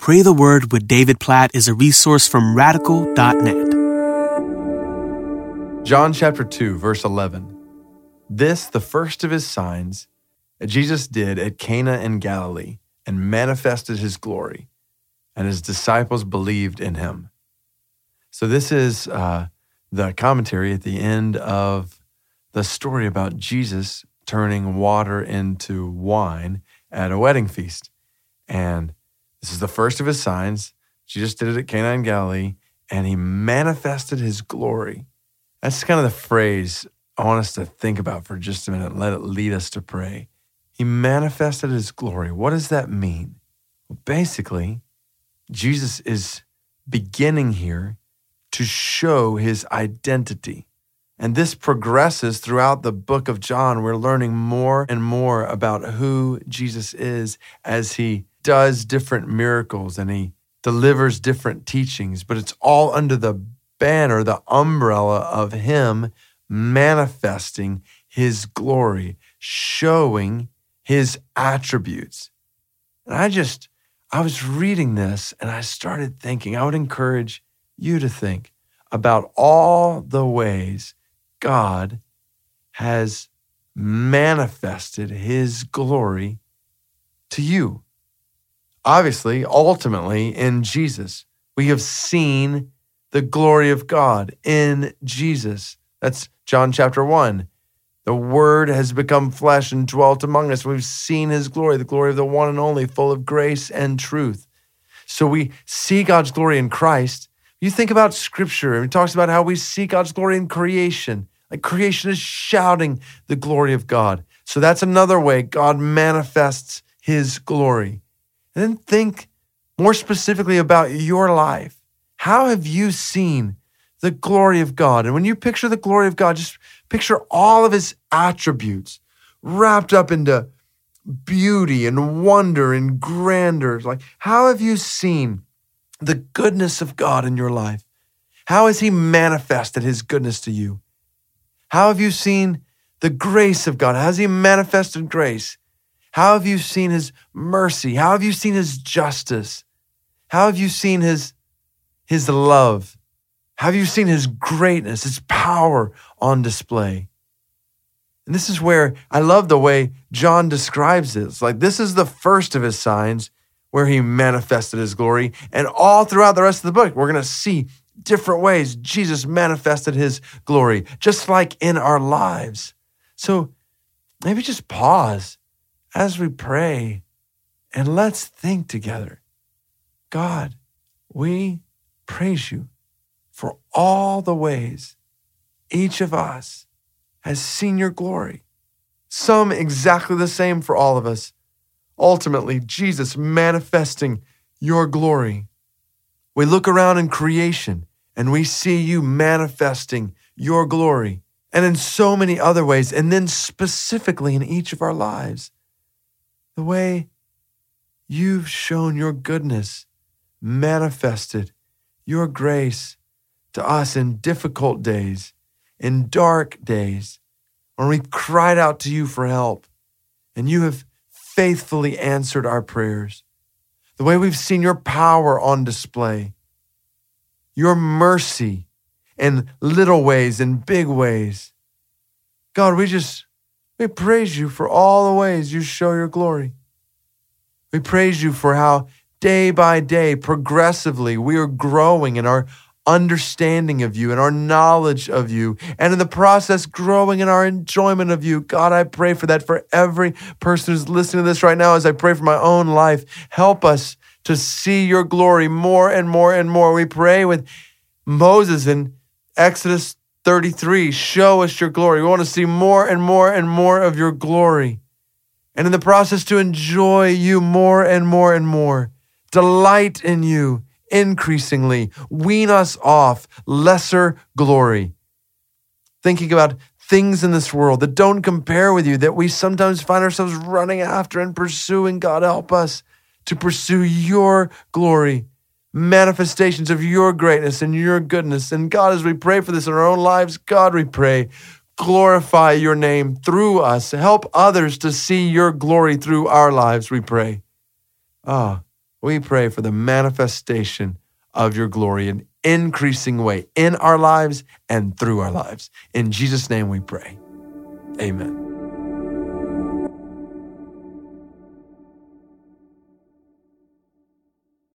Pray the Word with David Platt is a resource from radical.net. John chapter 2, verse 11. This, the first of his signs, Jesus did at Cana in Galilee and manifested his glory, and his disciples believed in him. So, this is uh, the commentary at the end of the story about Jesus turning water into wine at a wedding feast. And this is the first of his signs. Jesus did it at Cana in Galilee, and he manifested his glory. That's kind of the phrase I want us to think about for just a minute. Let it lead us to pray. He manifested his glory. What does that mean? Well, basically, Jesus is beginning here to show his identity. And this progresses throughout the book of John. We're learning more and more about who Jesus is as he does different miracles and he delivers different teachings, but it's all under the banner, the umbrella of him manifesting his glory, showing his attributes. And I just, I was reading this and I started thinking, I would encourage you to think about all the ways God has manifested his glory to you obviously, ultimately in Jesus. We have seen the glory of God in Jesus. That's John chapter 1. The Word has become flesh and dwelt among us. We've seen His glory, the glory of the one and only, full of grace and truth. So we see God's glory in Christ. You think about Scripture, and it talks about how we see God's glory in creation. Like creation is shouting the glory of God. So that's another way God manifests His glory. And then think more specifically about your life. How have you seen the glory of God? And when you picture the glory of God, just picture all of his attributes wrapped up into beauty and wonder and grandeur. Like, how have you seen the goodness of God in your life? How has he manifested his goodness to you? How have you seen the grace of God? How has he manifested grace? How have you seen his mercy? How have you seen his justice? How have you seen his, his love? Have you seen his greatness, his power on display? And this is where I love the way John describes this. Like, this is the first of his signs where he manifested his glory. And all throughout the rest of the book, we're going to see different ways Jesus manifested his glory, just like in our lives. So maybe just pause as we pray and let's think together. God, we praise you for all the ways each of us has seen your glory. Some exactly the same for all of us. Ultimately, Jesus manifesting your glory. We look around in creation and we see you manifesting your glory, and in so many other ways, and then specifically in each of our lives the way you've shown your goodness, manifested your grace to us in difficult days, in dark days, when we cried out to you for help, and you have faithfully answered our prayers. The way we've seen your power on display, your mercy in little ways and big ways. God, we just we praise you for all the ways you show your glory. We praise you for how day by day, progressively, we are growing in our understanding of you and our knowledge of you, and in the process, growing in our enjoyment of you. God, I pray for that for every person who's listening to this right now as I pray for my own life. Help us to see your glory more and more and more. We pray with Moses in Exodus 33 show us your glory. We want to see more and more and more of your glory. And in the process, to enjoy you more and more and more. Delight in you increasingly. Wean us off lesser glory. Thinking about things in this world that don't compare with you, that we sometimes find ourselves running after and pursuing. God, help us to pursue your glory manifestations of your greatness and your goodness. And God, as we pray for this in our own lives, God, we pray, glorify your name through us. Help others to see your glory through our lives, we pray. Ah, We pray for the manifestation of your glory in increasing way in our lives and through our lives. In Jesus' name we pray. Amen.